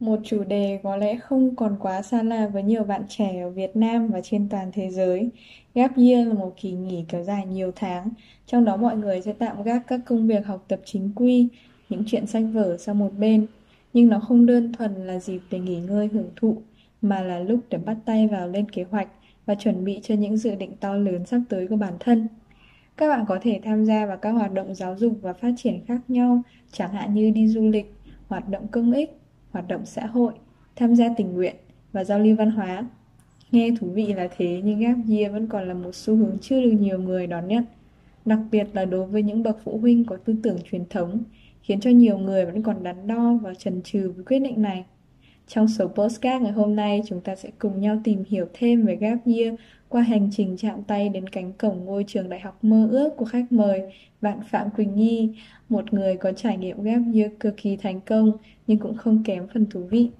Một chủ đề có lẽ không còn quá xa lạ với nhiều bạn trẻ ở Việt Nam và trên toàn thế giới. Gap year là một kỳ nghỉ kéo dài nhiều tháng, trong đó mọi người sẽ tạm gác các công việc học tập chính quy, những chuyện sách vở sang một bên. Nhưng nó không đơn thuần là dịp để nghỉ ngơi hưởng thụ, mà là lúc để bắt tay vào lên kế hoạch và chuẩn bị cho những dự định to lớn sắp tới của bản thân. Các bạn có thể tham gia vào các hoạt động giáo dục và phát triển khác nhau, chẳng hạn như đi du lịch, hoạt động công ích, hoạt động xã hội, tham gia tình nguyện và giao lưu văn hóa. Nghe thú vị là thế nhưng gap year vẫn còn là một xu hướng chưa được nhiều người đón nhận. Đặc biệt là đối với những bậc phụ huynh có tư tưởng truyền thống, khiến cho nhiều người vẫn còn đắn đo và chần chừ với quyết định này. Trong số postcard ngày hôm nay, chúng ta sẽ cùng nhau tìm hiểu thêm về gap year qua hành trình chạm tay đến cánh cổng ngôi trường đại học mơ ước của khách mời, bạn Phạm Quỳnh Nhi, một người có trải nghiệm gap year cực kỳ thành công nhưng cũng không kém phần thú vị.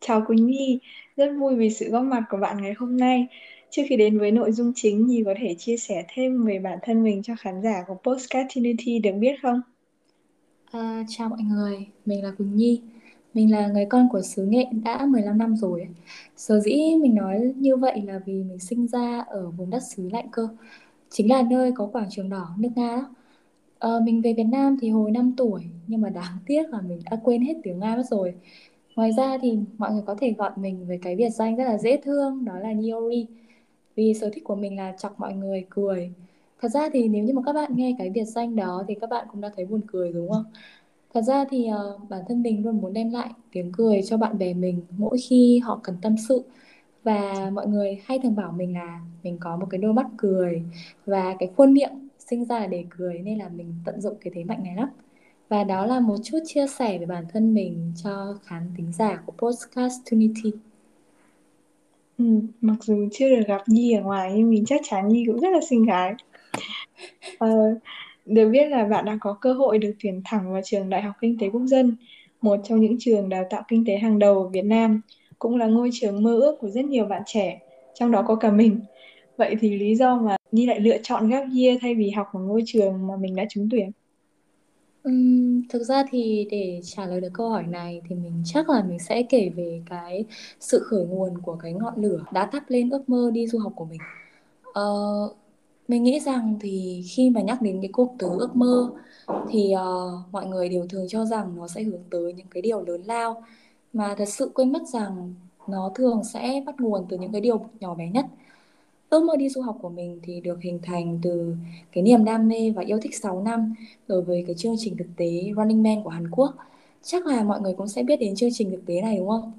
Chào Quỳnh Nhi, rất vui vì sự góp mặt của bạn ngày hôm nay. Trước khi đến với nội dung chính, Nhi có thể chia sẻ thêm về bản thân mình cho khán giả của Postcard Trinity được biết không? À, chào mọi người, mình là Quỳnh Nhi. Mình là người con của xứ nghệ đã 15 năm rồi. Sở dĩ mình nói như vậy là vì mình sinh ra ở vùng đất xứ lạnh cơ. Chính là nơi có quảng trường đỏ nước Nga đó. À, mình về Việt Nam thì hồi 5 tuổi, nhưng mà đáng tiếc là mình đã quên hết tiếng Nga mất rồi. Ngoài ra thì mọi người có thể gọi mình với cái biệt danh rất là dễ thương, đó là Niori. Vì sở thích của mình là chọc mọi người cười. Thật ra thì nếu như mà các bạn nghe cái biệt danh đó thì các bạn cũng đã thấy buồn cười đúng không? Thật ra thì uh, bản thân mình luôn muốn đem lại tiếng cười cho bạn bè mình mỗi khi họ cần tâm sự và mọi người hay thường bảo mình là mình có một cái đôi mắt cười và cái khuôn miệng sinh ra là để cười nên là mình tận dụng cái thế mạnh này lắm và đó là một chút chia sẻ về bản thân mình cho khán thính giả của podcast Trinity. Ừ, mặc dù chưa được gặp Nhi ở ngoài nhưng mình chắc chắn Nhi cũng rất là xinh gái. Ờ, được biết là bạn đang có cơ hội được tuyển thẳng vào trường Đại học Kinh tế Quốc dân, một trong những trường đào tạo kinh tế hàng đầu ở Việt Nam, cũng là ngôi trường mơ ước của rất nhiều bạn trẻ, trong đó có cả mình. Vậy thì lý do mà Nhi lại lựa chọn gap year thay vì học ở ngôi trường mà mình đã trúng tuyển? Uhm, thực ra thì để trả lời được câu hỏi này thì mình chắc là mình sẽ kể về cái sự khởi nguồn của cái ngọn lửa đã thắp lên ước mơ đi du học của mình. Uh, mình nghĩ rằng thì khi mà nhắc đến cái cụm từ ước mơ thì uh, mọi người đều thường cho rằng nó sẽ hướng tới những cái điều lớn lao mà thật sự quên mất rằng nó thường sẽ bắt nguồn từ những cái điều nhỏ bé nhất. Ước mơ đi du học của mình thì được hình thành từ cái niềm đam mê và yêu thích 6 năm đối với cái chương trình thực tế Running Man của Hàn Quốc. Chắc là mọi người cũng sẽ biết đến chương trình thực tế này đúng không?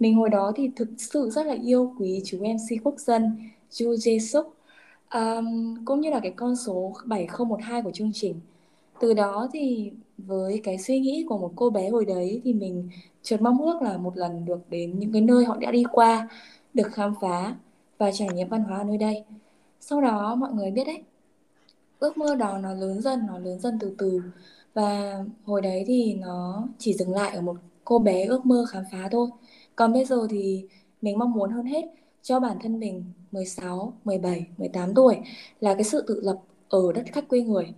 Mình hồi đó thì thực sự rất là yêu quý chú MC quốc dân Ju Jae Suk um, cũng như là cái con số 7012 của chương trình. Từ đó thì với cái suy nghĩ của một cô bé hồi đấy thì mình chợt mong ước là một lần được đến những cái nơi họ đã đi qua, được khám phá và trải nghiệm văn hóa ở nơi đây. Sau đó mọi người biết đấy, ước mơ đó nó lớn dần, nó lớn dần từ từ và hồi đấy thì nó chỉ dừng lại ở một cô bé ước mơ khám phá thôi. Còn bây giờ thì mình mong muốn hơn hết cho bản thân mình 16, 17, 18 tuổi là cái sự tự lập ở đất khách quê người.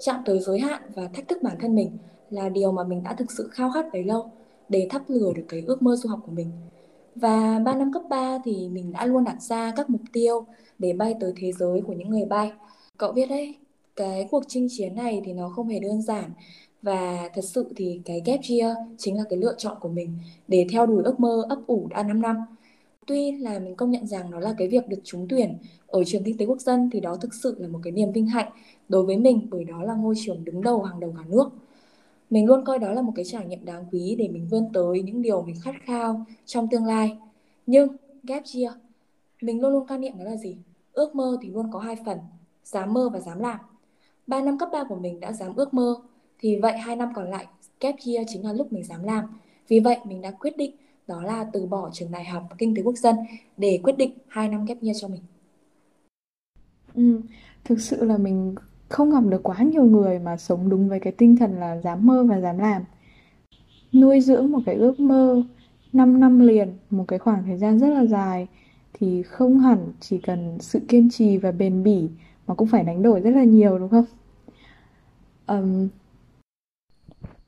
Chạm tới giới hạn và thách thức bản thân mình là điều mà mình đã thực sự khao khát bấy lâu để thắp lửa được cái ước mơ du học của mình. Và 3 năm cấp 3 thì mình đã luôn đặt ra các mục tiêu để bay tới thế giới của những người bay. Cậu biết đấy, cái cuộc chinh chiến này thì nó không hề đơn giản và thật sự thì cái gap year chính là cái lựa chọn của mình để theo đuổi ước mơ ấp ủ đã 5 năm. Tuy là mình công nhận rằng nó là cái việc được trúng tuyển ở trường kinh tế quốc dân thì đó thực sự là một cái niềm vinh hạnh đối với mình bởi đó là ngôi trường đứng đầu hàng đầu cả nước. Mình luôn coi đó là một cái trải nghiệm đáng quý để mình vươn tới những điều mình khát khao trong tương lai. Nhưng gap year, mình luôn luôn quan niệm đó là gì? Ước mơ thì luôn có hai phần, dám mơ và dám làm. Ba năm cấp 3 của mình đã dám ước mơ, thì vậy hai năm còn lại gap year chính là lúc mình dám làm. Vì vậy mình đã quyết định đó là từ bỏ trường đại học kinh tế quốc dân để quyết định hai năm ghép year cho mình. Ừ, thực sự là mình không gặp được quá nhiều người mà sống đúng với cái tinh thần là dám mơ và dám làm. Nuôi dưỡng một cái ước mơ 5 năm liền, một cái khoảng thời gian rất là dài thì không hẳn chỉ cần sự kiên trì và bền bỉ mà cũng phải đánh đổi rất là nhiều đúng không? Um,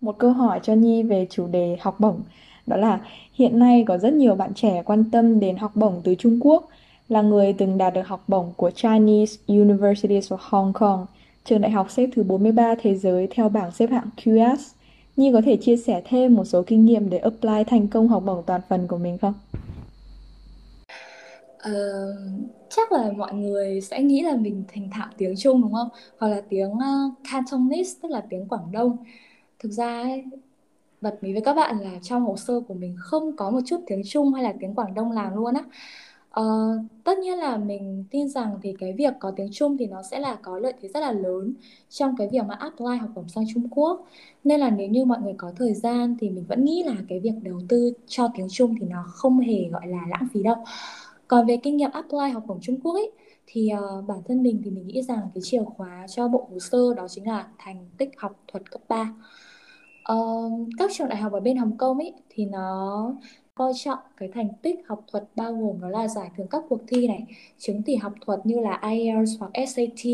một câu hỏi cho Nhi về chủ đề học bổng. Đó là hiện nay có rất nhiều bạn trẻ quan tâm đến học bổng từ Trung Quốc. Là người từng đạt được học bổng của Chinese Universities of Hong Kong, trường đại học xếp thứ 43 thế giới theo bảng xếp hạng QS. Nhi có thể chia sẻ thêm một số kinh nghiệm để apply thành công học bổng toàn phần của mình không? Uh, chắc là mọi người sẽ nghĩ là mình thành thạo tiếng Trung đúng không? Hoặc là tiếng uh, Cantonese tức là tiếng Quảng Đông. Thực ra ấy, bật mí với các bạn là trong hồ sơ của mình không có một chút tiếng Trung hay là tiếng Quảng Đông nào luôn á. Ờ, tất nhiên là mình tin rằng thì cái việc có tiếng Trung thì nó sẽ là có lợi thế rất là lớn trong cái việc mà apply học bổng sang Trung Quốc. Nên là nếu như mọi người có thời gian thì mình vẫn nghĩ là cái việc đầu tư cho tiếng Trung thì nó không hề gọi là lãng phí đâu. Còn về kinh nghiệm apply học bổng Trung Quốc ấy thì uh, bản thân mình thì mình nghĩ rằng cái chìa khóa cho bộ hồ sơ đó chính là thành tích học thuật cấp 3. Uh, các trường đại học ở bên Hồng Kông ấy thì nó coi trọng cái thành tích học thuật bao gồm đó là giải thưởng các cuộc thi này, chứng chỉ học thuật như là IELTS hoặc SAT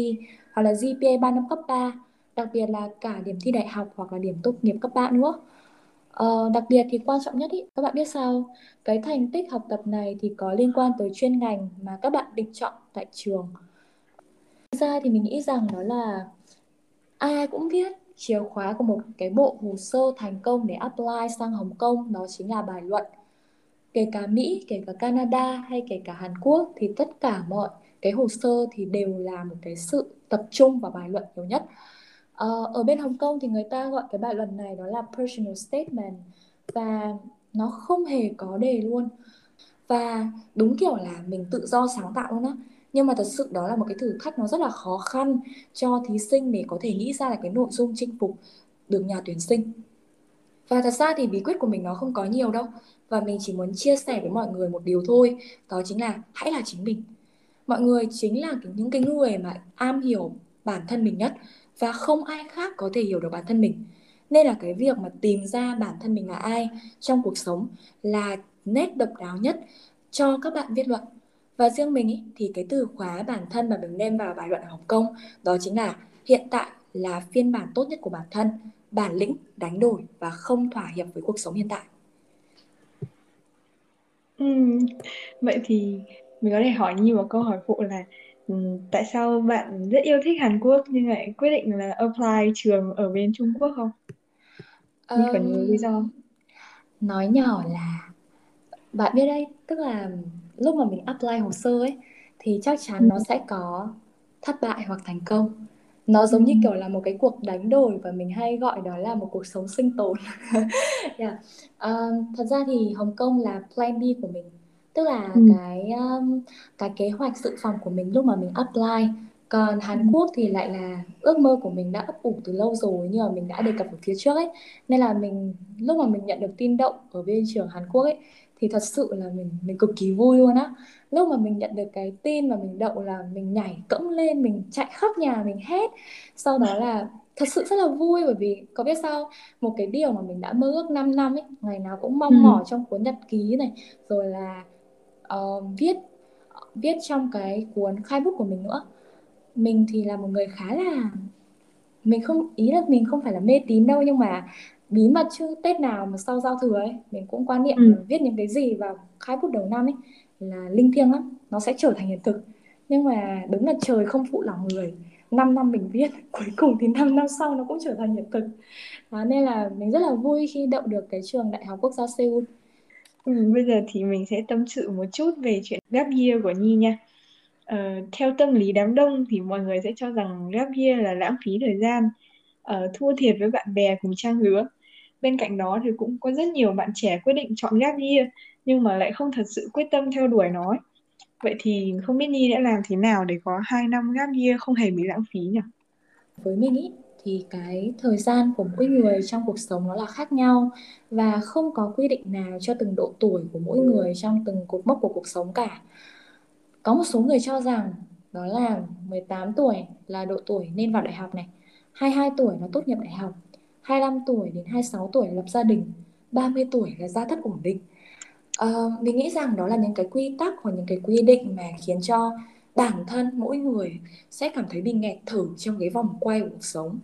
hoặc là GPA 3 năm cấp 3, đặc biệt là cả điểm thi đại học hoặc là điểm tốt nghiệp cấp 3 nữa. Ờ, đặc biệt thì quan trọng nhất ý, các bạn biết sao? Cái thành tích học tập này thì có liên quan tới chuyên ngành mà các bạn định chọn tại trường. Thực ra thì mình nghĩ rằng đó là ai cũng biết chìa khóa của một cái bộ hồ sơ thành công để apply sang Hồng Kông đó chính là bài luận. Kể cả Mỹ, kể cả Canada hay kể cả Hàn Quốc thì tất cả mọi cái hồ sơ thì đều là một cái sự tập trung vào bài luận nhiều nhất. Ờ, ở bên Hồng Kông thì người ta gọi cái bài luận này đó là personal statement và nó không hề có đề luôn và đúng kiểu là mình tự do sáng tạo luôn á nhưng mà thật sự đó là một cái thử thách nó rất là khó khăn cho thí sinh để có thể nghĩ ra là cái nội dung chinh phục được nhà tuyển sinh. Và thật ra thì bí quyết của mình nó không có nhiều đâu, và mình chỉ muốn chia sẻ với mọi người một điều thôi, đó chính là hãy là chính mình. Mọi người chính là những cái người mà am hiểu bản thân mình nhất, và không ai khác có thể hiểu được bản thân mình. Nên là cái việc mà tìm ra bản thân mình là ai trong cuộc sống là nét độc đáo nhất cho các bạn viết luận và riêng mình ý, thì cái từ khóa bản thân mà mình đem vào bài luận ở Hồng Kông đó chính là hiện tại là phiên bản tốt nhất của bản thân bản lĩnh đánh đổi và không thỏa hiệp với cuộc sống hiện tại ừ, vậy thì mình có thể hỏi nhiều một câu hỏi phụ là tại sao bạn rất yêu thích Hàn Quốc nhưng lại quyết định là apply trường ở bên Trung Quốc không? Như có nhiều lý do. nói nhỏ là bạn biết đấy, tức là lúc mà mình apply hồ sơ ấy thì chắc chắn Ừ. nó sẽ có thất bại hoặc thành công. Nó giống như kiểu là một cái cuộc đánh đổi và mình hay gọi đó là một cuộc sống sinh tồn. Yeah. Ờ, thật ra thì Hồng Kông là plan B của mình tức là Ừ. cái um, cái kế hoạch dự phòng của mình lúc mà mình apply còn Ừ. Hàn Quốc thì lại là ước mơ của mình đã ấp ủ từ lâu rồi như mà mình đã đề cập ở phía trước ấy nên là mình lúc mà mình nhận được tin động ở bên trường Hàn Quốc ấy thì thật sự là mình mình cực kỳ vui luôn á. Lúc mà mình nhận được cái tin mà mình đậu là mình nhảy cẫng lên mình chạy khắp nhà mình hét sau đó là thật sự rất là vui bởi vì có biết sao một cái điều mà mình đã mơ ước 5 năm ấy ngày nào cũng Ừ. mong mỏi trong cuốn nhật ký này. Rồi là uh, viết viết trong cái cuốn khai bút của mình nữa. Mình thì là một người khá là mình không ý là mình không phải là mê tín đâu nhưng mà bí mật chứ Tết nào mà sau giao thừa ấy mình cũng quan niệm Ừ. viết những cái gì vào khai bút đầu năm ấy là linh thiêng lắm nó sẽ trở thành hiện thực nhưng mà đúng là trời không phụ lòng người 5 năm mình viết cuối cùng thì 5 năm sau nó cũng trở thành hiện thực đó, nên là mình rất là vui khi đậu được cái trường đại học quốc gia Seoul Ừ, bây giờ thì mình sẽ tâm sự một chút về chuyện gap year của Nhi nha. Ờ, theo tâm lý đám đông thì mọi người sẽ cho rằng gap year là lãng phí thời gian, ờ, thua thiệt với bạn bè cùng trang lứa. Bên cạnh đó thì cũng có rất nhiều bạn trẻ quyết định chọn gap year nhưng mà lại không thật sự quyết tâm theo đuổi nó. ấy. Vậy thì không biết Nhi đã làm thế nào để có 2 năm gap year không hề bị lãng phí nhỉ? với mình ý thì cái thời gian của mỗi người trong cuộc sống nó là khác nhau và không có quy định nào cho từng độ tuổi của mỗi người trong từng cột mốc của cuộc sống cả. Có một số người cho rằng đó là 18 tuổi là độ tuổi nên vào đại học này, 22 tuổi là tốt nghiệp đại học, 25 tuổi đến 26 tuổi là lập gia đình, 30 tuổi là gia thất ổn định. Ờ, mình nghĩ rằng đó là những cái quy tắc hoặc những cái quy định mà khiến cho bản thân mỗi người sẽ cảm thấy bị nghẹt thở trong cái vòng quay của cuộc sống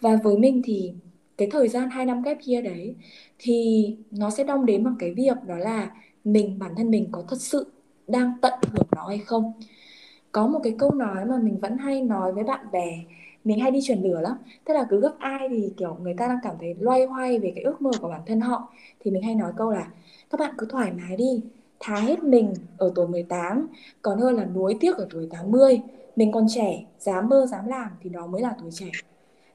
và với mình thì cái thời gian 2 năm ghép year đấy thì nó sẽ đong đến bằng cái việc đó là mình bản thân mình có thật sự đang tận hưởng nó hay không có một cái câu nói mà mình vẫn hay nói với bạn bè mình hay đi truyền lửa lắm. Tức là cứ gặp ai thì kiểu người ta đang cảm thấy loay hoay về cái ước mơ của bản thân họ. Thì mình hay nói câu là các bạn cứ thoải mái đi. Thá hết mình ở tuổi 18 còn hơn là nuối tiếc ở tuổi 80 mình còn trẻ dám mơ dám làm thì đó mới là tuổi trẻ.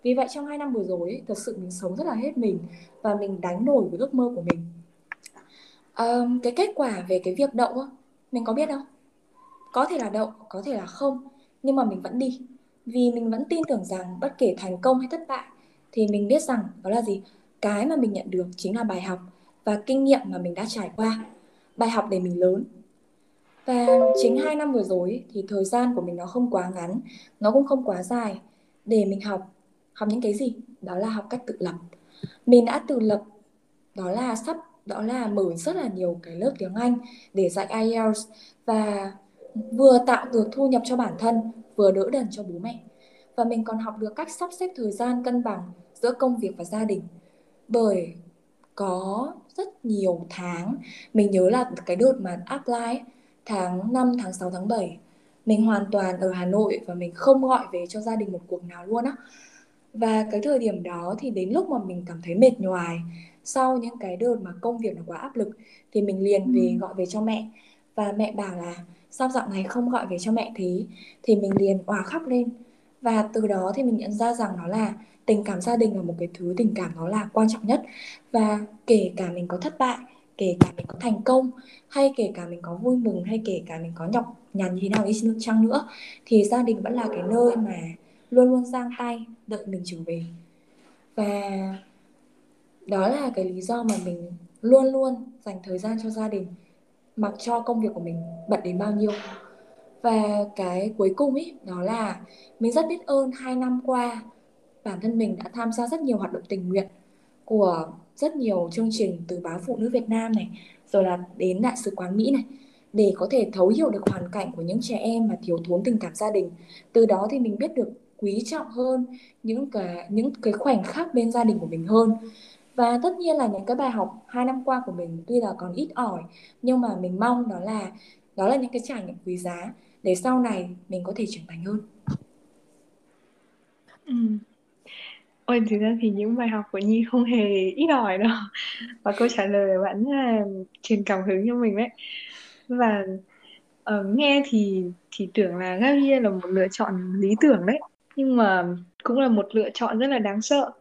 Vì vậy trong hai năm vừa rồi ấy, thật sự mình sống rất là hết mình và mình đánh đổi với ước mơ của mình. À, cái kết quả về cái việc đậu mình có biết đâu? Có thể là đậu có thể là không nhưng mà mình vẫn đi vì mình vẫn tin tưởng rằng bất kể thành công hay thất bại, thì mình biết rằng đó là gì. Cái mà mình nhận được chính là bài học và kinh nghiệm mà mình đã trải qua. Bài học để mình lớn. Và chính hai năm vừa rồi thì thời gian của mình nó không quá ngắn, nó cũng không quá dài để mình học. Học những cái gì? Đó là học cách tự lập. Mình đã tự lập, đó là sắp, đó là mở rất là nhiều cái lớp tiếng Anh để dạy IELTS và vừa tạo được thu nhập cho bản thân vừa đỡ đần cho bố mẹ. Và mình còn học được cách sắp xếp thời gian cân bằng giữa công việc và gia đình. Bởi có rất nhiều tháng mình nhớ là cái đợt mà apply tháng 5, tháng 6, tháng 7 mình hoàn toàn ở Hà Nội và mình không gọi về cho gia đình một cuộc nào luôn á. Và cái thời điểm đó thì đến lúc mà mình cảm thấy mệt nhoài sau những cái đợt mà công việc nó quá áp lực thì mình liền về ừ. gọi về cho mẹ. Và mẹ bảo là sao dạo này không gọi về cho mẹ thế? Thì mình liền òa khóc lên. Và từ đó thì mình nhận ra rằng nó là tình cảm gia đình là một cái thứ tình cảm nó là quan trọng nhất. Và kể cả mình có thất bại, kể cả mình có thành công, hay kể cả mình có vui mừng, hay kể cả mình có nhọc nhằn như thế nào đi chăng nữa, thì gia đình vẫn là cái nơi mà luôn luôn giang tay, đợi mình trở về. Và đó là cái lý do mà mình luôn luôn dành thời gian cho gia đình mặc cho công việc của mình bận đến bao nhiêu. Và cái cuối cùng ý, đó là mình rất biết ơn hai năm qua, bản thân mình đã tham gia rất nhiều hoạt động tình nguyện của rất nhiều chương trình từ báo phụ nữ Việt Nam này, rồi là đến đại sứ quán Mỹ này, để có thể thấu hiểu được hoàn cảnh của những trẻ em mà thiếu thốn tình cảm gia đình. Từ đó thì mình biết được quý trọng hơn những cái những cái khoảnh khắc bên gia đình của mình hơn và tất nhiên là những cái bài học hai năm qua của mình tuy là còn ít ỏi nhưng mà mình mong đó là đó là những cái trải nghiệm quý giá để sau này mình có thể trưởng thành hơn. Ừ. Ôi, thực ra thì những bài học của Nhi không hề ít ỏi đâu. Và câu trả lời của bạn là truyền cảm hứng cho mình đấy. Và uh, nghe thì thì tưởng là Gabriel là một lựa chọn lý tưởng đấy. Nhưng mà cũng là một lựa chọn rất là đáng sợ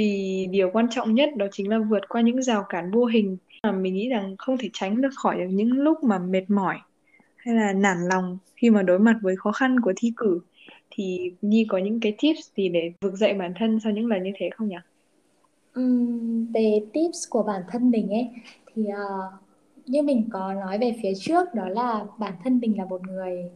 vì điều quan trọng nhất đó chính là vượt qua những rào cản vô hình mà mình nghĩ rằng không thể tránh được khỏi được những lúc mà mệt mỏi hay là nản lòng khi mà đối mặt với khó khăn của thi cử thì Nhi có những cái tips gì để vực dậy bản thân sau những lần như thế không nhỉ? Uhm, về tips của bản thân mình ấy thì uh, như mình có nói về phía trước đó là bản thân mình là một người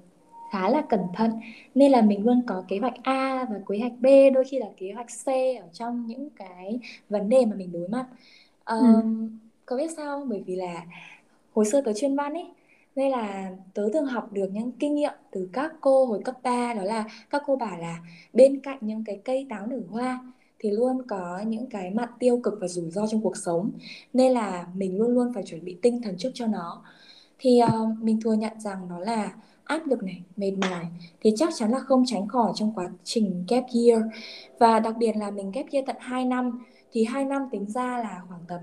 khá là cẩn thận nên là mình luôn có kế hoạch A và kế hoạch B đôi khi là kế hoạch C ở trong những cái vấn đề mà mình đối mặt um, ừ. có biết sao không? bởi vì là hồi xưa tớ chuyên văn ấy nên là tớ từng học được những kinh nghiệm từ các cô hồi cấp 3 đó là các cô bảo là bên cạnh những cái cây táo nở hoa thì luôn có những cái mặt tiêu cực và rủi ro trong cuộc sống nên là mình luôn luôn phải chuẩn bị tinh thần trước cho nó thì uh, mình thừa nhận rằng nó là áp lực này, mệt mỏi thì chắc chắn là không tránh khỏi trong quá trình gap year. Và đặc biệt là mình gap year tận 2 năm thì 2 năm tính ra là khoảng tầm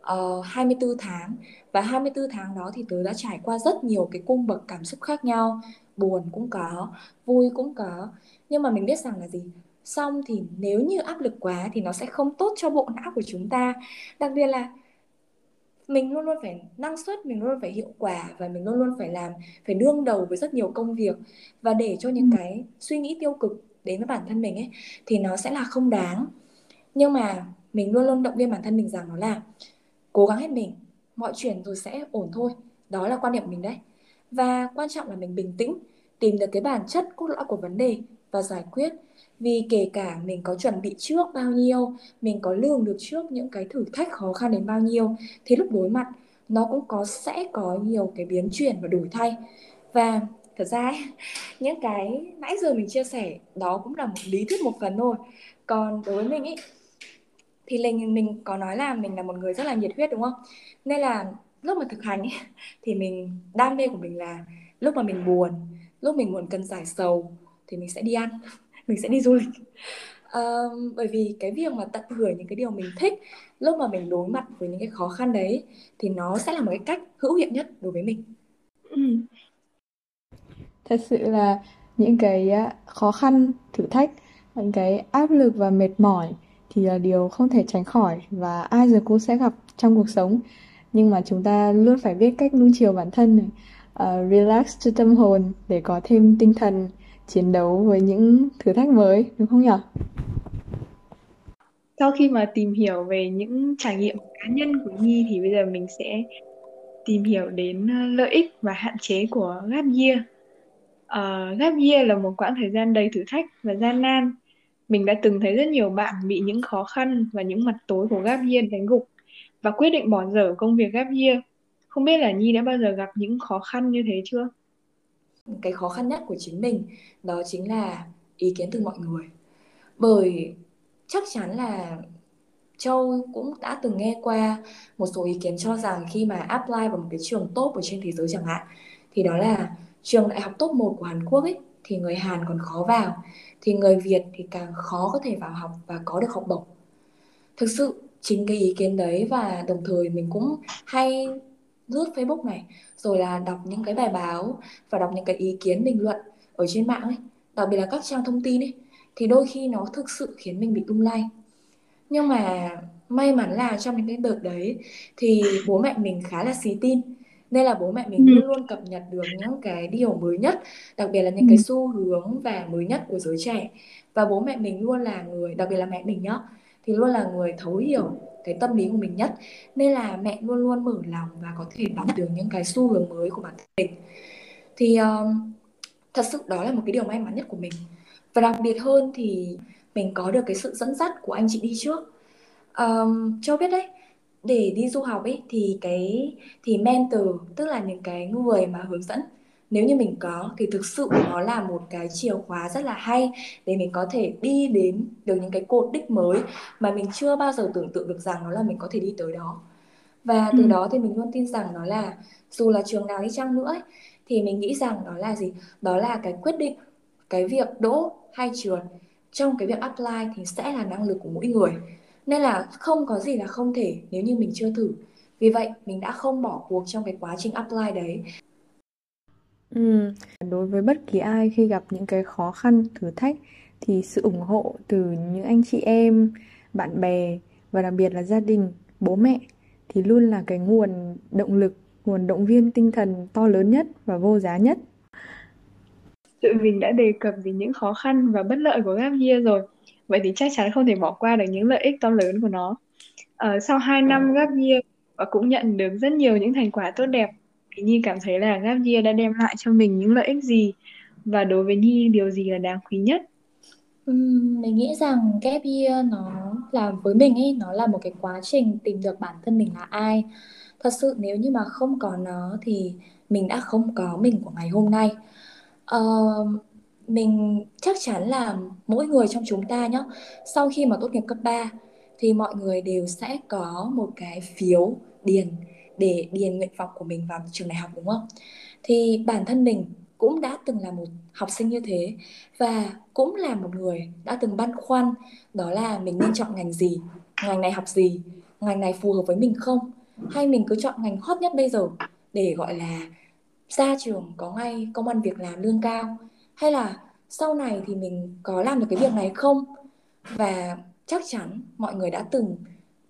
ờ, uh, 24 tháng và 24 tháng đó thì tớ đã trải qua rất nhiều cái cung bậc cảm xúc khác nhau, buồn cũng có, vui cũng có. Nhưng mà mình biết rằng là gì? Xong thì nếu như áp lực quá thì nó sẽ không tốt cho bộ não của chúng ta. Đặc biệt là mình luôn luôn phải năng suất mình luôn luôn phải hiệu quả và mình luôn luôn phải làm phải đương đầu với rất nhiều công việc. Và để cho những ừ. cái suy nghĩ tiêu cực đến với bản thân mình ấy thì nó sẽ là không đáng. Nhưng mà mình luôn luôn động viên bản thân mình rằng nó là cố gắng hết mình mọi chuyện rồi sẽ ổn thôi. Đó là quan điểm của mình đấy. Và quan trọng là mình bình tĩnh tìm được cái bản chất cốt lõi của vấn đề và giải quyết. Vì kể cả mình có chuẩn bị trước bao nhiêu mình có lường được trước những cái thử thách khó khăn đến bao nhiêu thì lúc đối mặt nó cũng có sẽ có nhiều cái biến chuyển và đổi thay. Và thật ra ấy, những cái nãy giờ mình chia sẻ đó cũng là một lý thuyết một phần thôi. Còn đối với mình ấy thì mình mình có nói là mình là một người rất là nhiệt huyết đúng không? Nên là lúc mà thực hành ấy, thì mình đam mê của mình là lúc mà mình buồn lúc mình buồn cần giải sầu thì mình sẽ đi ăn mình sẽ đi du lịch. Um, bởi vì cái việc mà tận hưởng những cái điều mình thích lúc mà mình đối mặt với những cái khó khăn đấy thì nó sẽ là một cái cách hữu hiệu nhất đối với mình. Thật sự là những cái à, khó khăn thử thách những cái áp lực và mệt mỏi thì là điều không thể tránh khỏi và ai giờ cũng sẽ gặp trong cuộc sống. Nhưng mà chúng ta luôn phải biết cách nuông chiều bản thân này uh, relax cho tâm hồn để có thêm tinh thần chiến đấu với những thử thách mới đúng không nhỉ? Sau khi mà tìm hiểu về những trải nghiệm cá nhân của Nhi thì bây giờ mình sẽ tìm hiểu đến ờ, lợi ích và hạn chế của gap year. Uh, gap year là một quãng thời gian đầy thử thách và gian nan. Mình đã từng thấy rất nhiều bạn bị những khó khăn và những mặt tối của gap year đánh gục và quyết định bỏ dở công việc gap year. Không biết là Nhi đã bao giờ gặp những khó khăn như thế chưa? Cái khó khăn nhất của chính mình, đó chính là ý kiến từ mọi người. Bởi chắc chắn là Châu cũng đã từng nghe qua một số ý kiến cho rằng khi mà apply vào một cái trường top ở trên thế giới chẳng hạn, thì đó là trường đại học top 1 của Hàn Quốc ấy, thì người Hàn còn khó vào, thì người Việt thì càng khó có thể vào học và có được học bổng. Thực sự chính cái ý kiến đấy và đồng thời mình cũng hay lướt Facebook này rồi là đọc những cái bài báo và đọc những cái ý kiến bình luận ở trên mạng ấy, đặc biệt là các trang thông tin ấy thì đôi khi nó thực sự khiến mình bị lung lay. Nhưng mà may mắn là trong những cái đợt đấy thì bố mẹ mình khá là xí tin nên là bố mẹ mình ừ. luôn luôn cập nhật được những cái điều mới nhất đặc biệt là những cái ừ. xu hướng và mới nhất của giới trẻ và bố mẹ mình luôn là người đặc biệt là mẹ mình nhá thì luôn là người thấu hiểu cái tâm lý của mình nhất. Nên là mẹ luôn luôn mở lòng và có thể đón được những cái xu hướng mới của bản thân mình. Thì um, thật sự đó là một cái điều may mắn nhất của mình. Và đặc biệt hơn thì mình có được cái sự dẫn dắt của anh chị đi trước. Um, cho biết đấy để đi du học ấy thì cái thì mentor tức là những cái người mà hướng dẫn nếu như mình có thì thực sự nó là một cái chìa khóa rất là hay để mình có thể đi đến được những cái cột đích mới mà mình chưa bao giờ tưởng tượng được rằng nó là mình có thể đi tới đó. Và từ ừ. đó thì mình luôn tin rằng nó là dù là trường nào đi chăng nữa ấy, thì mình nghĩ rằng đó là gì? Đó là cái quyết định cái việc đỗ hay trượt trong cái việc apply thì sẽ là năng lực của mỗi người. Nên là không có gì là không thể nếu như mình chưa thử. Vì vậy mình đã không bỏ cuộc trong cái quá trình apply đấy Ừ. Đối với bất kỳ ai khi gặp những cái khó khăn, thử thách thì sự ủng hộ từ những anh chị em, bạn bè và đặc biệt là gia đình, bố mẹ thì luôn là cái nguồn động lực, nguồn động viên tinh thần to lớn nhất và vô giá nhất. Tụi mình đã đề cập đến những khó khăn và bất lợi của gap year rồi. Vậy thì chắc chắn không thể bỏ qua được những lợi ích to lớn của nó. Ờ, sau 2 năm gap year và cũng nhận được rất nhiều những thành quả tốt đẹp Nhi cảm thấy là gap year đã đem lại cho mình những lợi ích gì và đối với Nhi điều gì là đáng quý nhất? Uhm, mình nghĩ rằng gap year nó là với mình ấy nó là một cái quá trình tìm được bản thân mình là ai. Thật sự nếu như mà không có nó thì mình đã không có mình của ngày hôm nay. Uh, mình chắc chắn là mỗi người trong chúng ta nhé sau khi mà tốt nghiệp cấp 3 thì mọi người đều sẽ có một cái phiếu điền để điền nguyện vọng của mình vào trường đại học đúng không? Thì bản thân mình cũng đã từng là một học sinh như thế và cũng là một người đã từng băn khoăn đó là mình nên chọn ngành gì, ngành này học gì, ngành này phù hợp với mình không? Hay mình cứ chọn ngành hot nhất bây giờ để gọi là ra trường có ngay công ăn việc làm lương cao? Hay là sau này thì mình có làm được cái việc này không? Và chắc chắn mọi người đã từng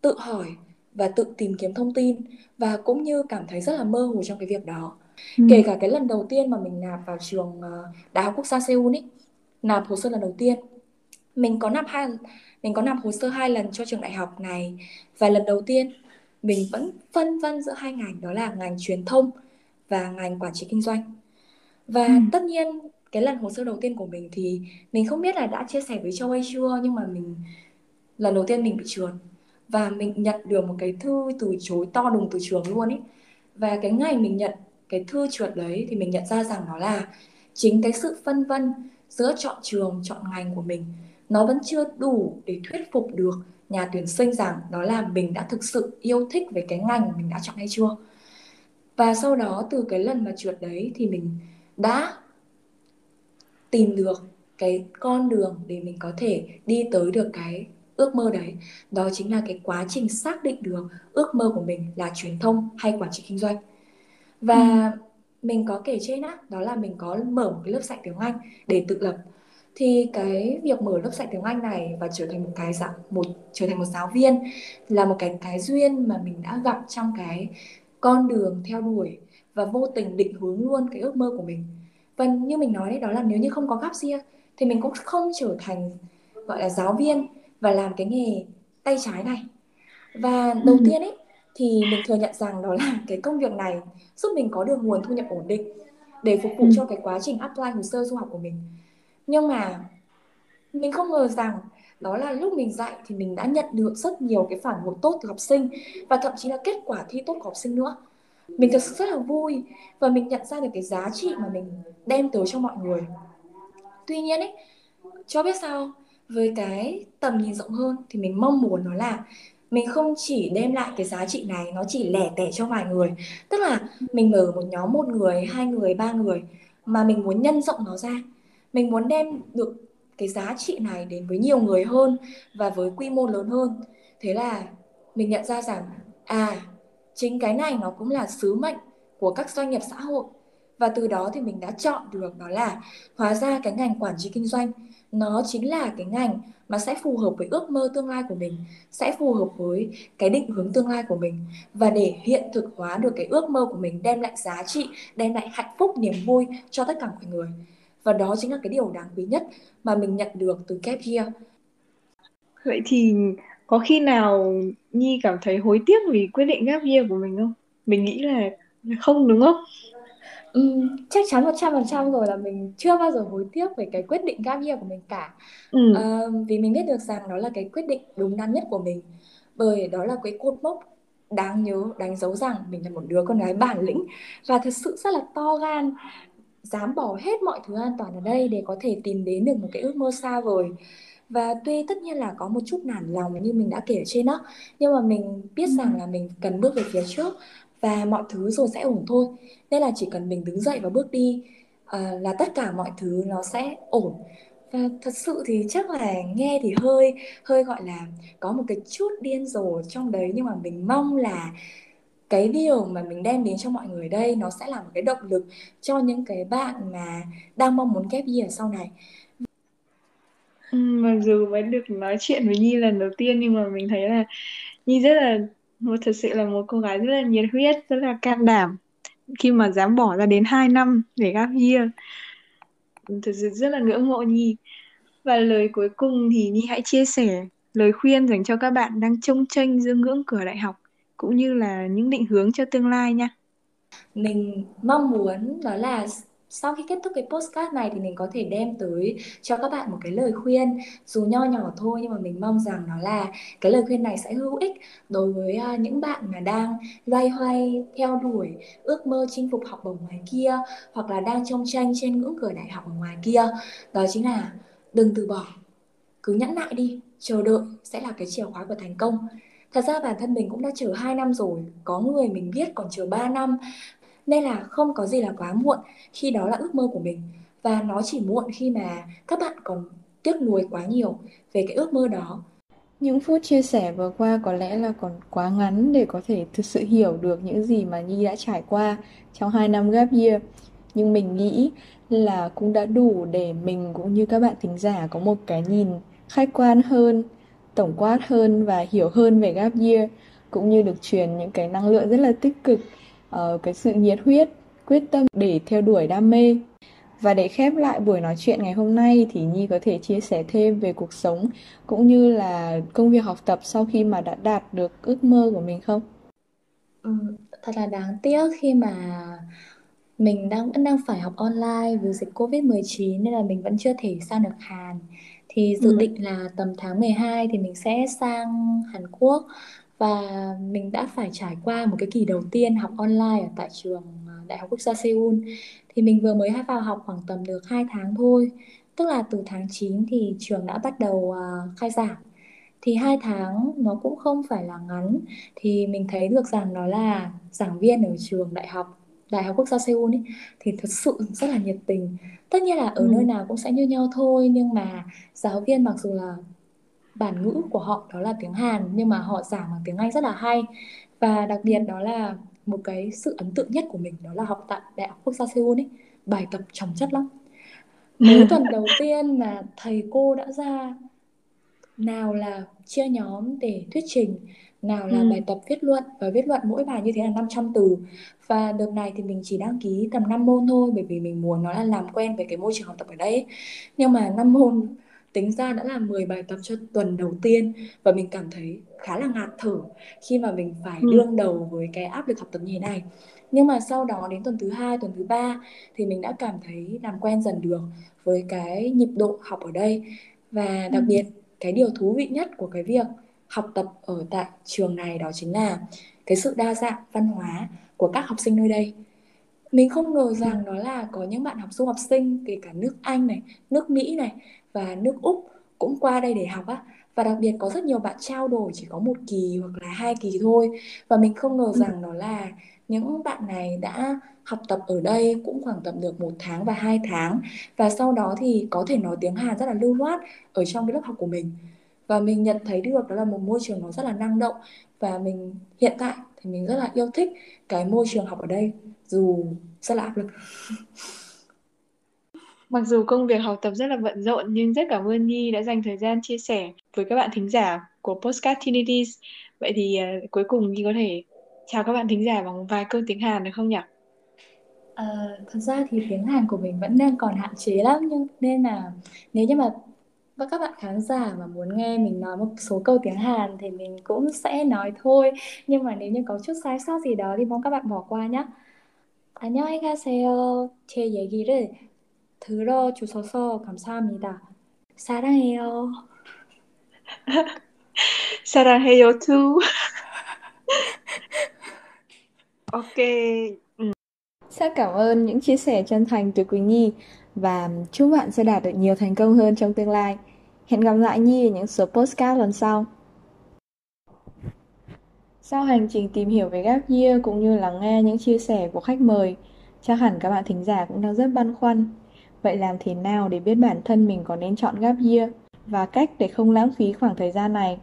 tự hỏi và tự tìm kiếm thông tin và cũng như cảm thấy rất là mơ hồ trong cái việc đó ừ. kể cả cái lần đầu tiên mà mình nạp vào trường ờ, đại học quốc gia Seoul ấy nạp hồ sơ lần đầu tiên mình có nạp hai mình có nạp hồ sơ hai lần cho trường đại học này và lần đầu tiên mình vẫn phân vân giữa hai ngành đó là ngành truyền thông và ngành quản trị kinh doanh và ừ. tất nhiên cái lần hồ sơ đầu tiên của mình thì mình không biết là đã chia sẻ với châu hay chưa nhưng mà mình lần đầu tiên mình bị trượt và mình nhận được một cái thư từ chối to đùng từ trường luôn ấy và cái ngày mình nhận cái thư trượt đấy thì mình nhận ra rằng nó là chính cái sự phân vân giữa chọn trường, chọn ngành của mình. Nó vẫn chưa đủ để thuyết phục được nhà tuyển sinh rằng đó là mình đã thực sự yêu thích về cái ngành mình đã chọn hay chưa. Và sau đó từ cái lần mà trượt đấy thì mình đã tìm được cái con đường để mình có thể đi tới được cái ước mơ đấy. Đó chính là cái quá trình xác định được ước mơ của mình là truyền thông hay quản trị kinh doanh. Và ừ. mình có kể trên á đó là mình có mở một cái lớp dạy tiếng Anh để tự lập. Thì cái việc mở lớp dạy tiếng Anh này và trở thành một cái dạng một trở thành một giáo viên là một cái cái duyên mà mình đã gặp trong cái con đường theo đuổi và vô tình định hướng luôn cái ước mơ của mình. Và như mình nói đấy đó là nếu như không có gap year thì mình cũng không trở thành gọi là giáo viên và làm cái nghề tay trái này. Và đầu ừ. tiên ấy thì mình thừa nhận rằng đó là cái công việc này giúp mình có được nguồn thu nhập ổn định để phục vụ ừ. cho cái quá trình apply hồ sơ du học của mình. Nhưng mà mình không ngờ rằng đó là lúc mình dạy thì mình đã nhận được rất nhiều cái phản hồi tốt từ học sinh và thậm chí là kết quả thi tốt của học sinh nữa. Mình thật sự rất là vui và mình nhận ra được cái giá trị mà mình đem tới cho mọi người. Tuy nhiên ấy cho biết sao với cái tầm nhìn rộng hơn thì mình mong muốn nó là mình không chỉ đem lại cái giá trị này, nó chỉ lẻ tẻ cho vài người. Tức là mình mở một nhóm một người, hai người, ba người mà mình muốn nhân rộng nó ra. Mình muốn đem được cái giá trị này đến với nhiều người hơn và với quy mô lớn hơn. Thế là mình nhận ra rằng à chính cái này nó cũng là sứ mệnh của các doanh nghiệp xã hội. Và từ đó thì mình đã chọn được đó là hóa ra cái ngành quản trị kinh doanh nó chính là cái ngành mà sẽ phù hợp với ước mơ tương lai của mình, sẽ phù hợp với cái định hướng tương lai của mình. Và để hiện thực hóa được cái ước mơ của mình, đem lại giá trị, đem lại hạnh phúc, niềm vui cho tất cả mọi người. Và đó chính là cái điều đáng quý nhất mà mình nhận được từ Gap Year vậy thì có khi nào Nhi cảm thấy hối tiếc vì quyết định Gap Year của mình không? Mình nghĩ là không, đúng không? Ừ, chắc chắn 100% rồi là mình chưa bao giờ hối tiếc về cái quyết định gap year của mình cả. Ừ. Ờ, vì mình biết được rằng đó là cái quyết định đúng đắn nhất của mình. Bởi đó là cái cột mốc đáng nhớ, đánh dấu rằng mình là một đứa con gái bản lĩnh và thật sự rất là to gan, dám bỏ hết mọi thứ an toàn ở đây để có thể tìm đến được một cái ước mơ xa vời. Và tuy tất nhiên là có một chút nản lòng như mình đã kể ở trên đó, nhưng mà mình biết rằng là mình cần bước về phía trước và mọi thứ rồi sẽ ổn thôi. Nên là chỉ cần mình đứng dậy và bước đi uh, là tất cả mọi thứ nó sẽ ổn. Và thật sự thì chắc là nghe thì hơi hơi gọi là có một cái chút điên rồ trong đấy. Nhưng mà mình mong là cái điều mà mình đem đến cho mọi người đây nó sẽ là một cái động lực cho những cái bạn mà đang mong muốn ghép year sau này. Mặc dù mới được nói chuyện với Nhi lần đầu tiên nhưng mà mình thấy là Nhi rất là một thật sự là một cô gái rất là nhiệt huyết, rất là can đảm. Khi mà dám bỏ ra đến 2 năm để gap year, thật sự rất là ngưỡng mộ Nhi. Và lời cuối cùng thì Nhi hãy chia sẻ lời khuyên dành cho các bạn đang trông tranh giữa ngưỡng cửa đại học, cũng như là những định hướng cho tương lai nha. Mình mong muốn đó là sau khi kết thúc cái postcard này thì mình có thể đem tới cho các bạn một cái lời khuyên. Dù nho nhỏ thôi nhưng mà mình mong rằng nó là cái lời khuyên này sẽ hữu ích đối với à, những bạn mà đang loay hoay theo đuổi ước mơ chinh phục học bổng ngoài kia hoặc là đang trông tranh trên ngưỡng cửa đại học ở ngoài kia. Đó chính là đừng từ bỏ cứ nhẫn nại đi chờ đợi sẽ là cái chìa khóa của thành công. Thật ra bản thân mình cũng đã chờ 2 năm rồi, có người mình biết còn chờ 3 năm nên là không có gì là quá muộn khi đó là ước mơ của mình và nó chỉ muộn khi mà các bạn còn tiếc nuối quá nhiều về cái ước mơ đó những phút chia sẻ vừa qua có lẽ là còn quá ngắn để có thể thực sự hiểu được những gì mà Nhi đã trải qua trong 2 năm gap year. Nhưng mình nghĩ là cũng đã đủ để mình cũng như các bạn thính giả có một cái nhìn khách quan hơn, tổng quát hơn và hiểu hơn về gap year cũng như được truyền những cái năng lượng rất là tích cực uh, cái sự nhiệt huyết quyết tâm để theo đuổi đam mê và để khép lại buổi nói chuyện ngày hôm nay thì Nhi có thể chia sẻ thêm về cuộc sống cũng như là công việc học tập sau khi mà đã đạt được ước mơ của mình không? Ừ, thật là đáng tiếc khi mà mình đang vẫn đang phải học online vì dịch Covid-19 nên là mình vẫn chưa thể sang được Hàn. Thì dự ừ. định là tầm tháng 12 thì mình sẽ sang Hàn Quốc và mình đã phải trải qua một cái kỳ đầu tiên học online ở tại trường à, Đại học Quốc gia Seoul thì mình vừa mới vào học khoảng tầm được 2 tháng thôi tức là từ tháng 9 thì trường đã bắt đầu uh, khai giảng thì hai tháng nó cũng không phải là ngắn thì mình thấy được rằng nó là giảng viên ở trường đại học Đại học Quốc gia Seoul ấy thì thật sự rất là nhiệt tình. Tất nhiên là ở Ừ. nơi nào cũng sẽ như nhau thôi nhưng mà giáo viên mặc dù là bản ngữ của họ đó là tiếng Hàn nhưng mà họ giảng bằng tiếng Anh rất là hay và đặc biệt đó là một cái sự ấn tượng nhất của mình đó là học tại Đại học Quốc gia Seoul ấy bài tập chồng chất lắm mới tuần đầu tiên mà thầy cô đã ra nào là chia nhóm để thuyết trình nào là Ừ. bài tập viết luận và viết luận mỗi bài như thế là 500 từ và đợt này thì mình chỉ đăng ký tầm 5 môn thôi bởi vì mình muốn nó là làm quen với cái môi trường học tập ở đây ấy. nhưng mà 5 môn tính ra đã là 10 bài tập cho tuần đầu tiên và mình cảm thấy khá là ngạt thở khi mà mình phải Ừ. đương đầu với cái áp lực học tập như thế này nhưng mà sau đó đến tuần thứ hai tuần thứ ba thì mình đã cảm thấy làm quen dần được với cái nhịp độ học ở đây và đặc Ừ. biệt cái điều thú vị nhất của cái việc học tập ở tại trường này đó chính là cái sự đa dạng văn hóa của các học sinh nơi đây mình không ngờ rằng đó là có những bạn học du học sinh kể cả nước Anh này, nước Mỹ này và nước Úc cũng qua đây để học á. Và đặc biệt có rất nhiều bạn trao đổi chỉ có một kỳ hoặc là hai kỳ thôi. Và mình không ngờ Ừ. rằng đó là những bạn này đã học tập ở đây cũng khoảng tầm được một tháng và hai tháng. Và sau đó thì có thể nói tiếng Hàn rất là lưu loát ở trong cái lớp học của mình. Và mình nhận thấy được đó là một môi trường nó rất là năng động. Và mình hiện tại thì mình rất là yêu thích cái môi trường học ở đây dù rất là áp lực Mặc dù công việc học tập rất là bận rộn nhưng rất cảm ơn Nhi đã dành thời gian chia sẻ với các bạn thính giả của Postcard Tinities. Vậy thì ờ, cuối cùng Nhi có thể chào các bạn thính giả bằng vài câu tiếng Hàn được không nhỉ? Ờ, thật ra thì tiếng Hàn của mình vẫn đang còn hạn chế lắm nhưng nên là nếu như mà và các bạn khán giả mà muốn nghe mình nói một số câu tiếng Hàn thì mình cũng sẽ nói thôi nhưng mà nếu như có chút sai sót gì đó thì mong các bạn bỏ qua nhé 안녕하세요. 제 얘기를 들어주셔서 감사합니다. 사랑해요. 사랑해요 too. Ok. Ừ. Rất cảm ơn những chia sẻ chân thành từ Quỳnh Nhi và chúc bạn sẽ đạt được nhiều thành công hơn trong tương lai. Hẹn gặp lại Nhi ở những số postcard lần sau. Sau hành trình tìm hiểu về Gap Year cũng như lắng nghe những chia sẻ của khách mời, chắc hẳn các bạn thính giả cũng đang rất băn khoăn. Vậy làm thế nào để biết bản thân mình có nên chọn Gap Year và cách để không lãng phí khoảng thời gian này?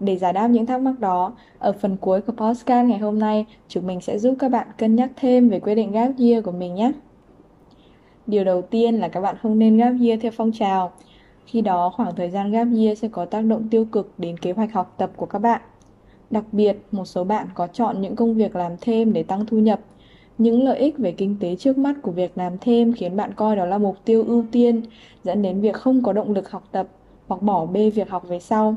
Để giải đáp những thắc mắc đó, ở phần cuối của podcast ngày hôm nay, chúng mình sẽ giúp các bạn cân nhắc thêm về quyết định gap year của mình nhé. Điều đầu tiên là các bạn không nên gap year theo phong trào. Khi đó, khoảng thời gian gap year sẽ có tác động tiêu cực đến kế hoạch học tập của các bạn. Đặc biệt, một số bạn có chọn những công việc làm thêm để tăng thu nhập. Những lợi ích về kinh tế trước mắt của việc làm thêm khiến bạn coi đó là mục tiêu ưu tiên, dẫn đến việc không có động lực học tập hoặc bỏ bê việc học về sau.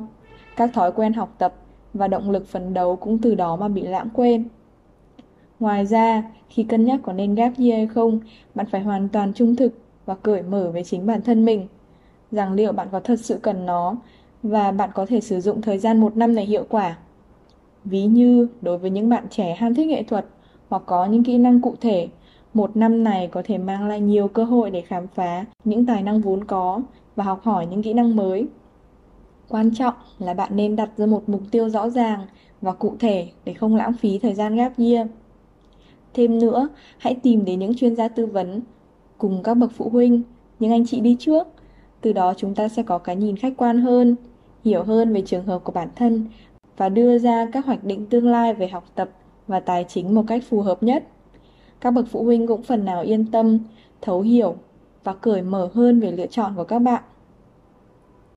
Các thói quen học tập và động lực phấn đấu cũng từ đó mà bị lãng quên. Ngoài ra, khi cân nhắc có nên gap year hay không, bạn phải hoàn toàn trung thực và cởi mở với chính bản thân mình. Rằng liệu bạn có thật sự cần nó và bạn có thể sử dụng thời gian một năm này hiệu quả. Ví như đối với những bạn trẻ ham thích nghệ thuật hoặc có những kỹ năng cụ thể, một năm này có thể mang lại nhiều cơ hội để khám phá những tài năng vốn có và học hỏi những kỹ năng mới. Quan trọng là bạn nên đặt ra một mục tiêu rõ ràng và cụ thể để không lãng phí thời gian gap year. Thêm nữa, hãy tìm đến những chuyên gia tư vấn cùng các bậc phụ huynh, những anh chị đi trước. Từ đó chúng ta sẽ có cái nhìn khách quan hơn, hiểu hơn về trường hợp của bản thân và đưa ra các hoạch định tương lai về học tập và tài chính một cách phù hợp nhất. Các bậc phụ huynh cũng phần nào yên tâm, thấu hiểu và cởi mở hơn về lựa chọn của các bạn.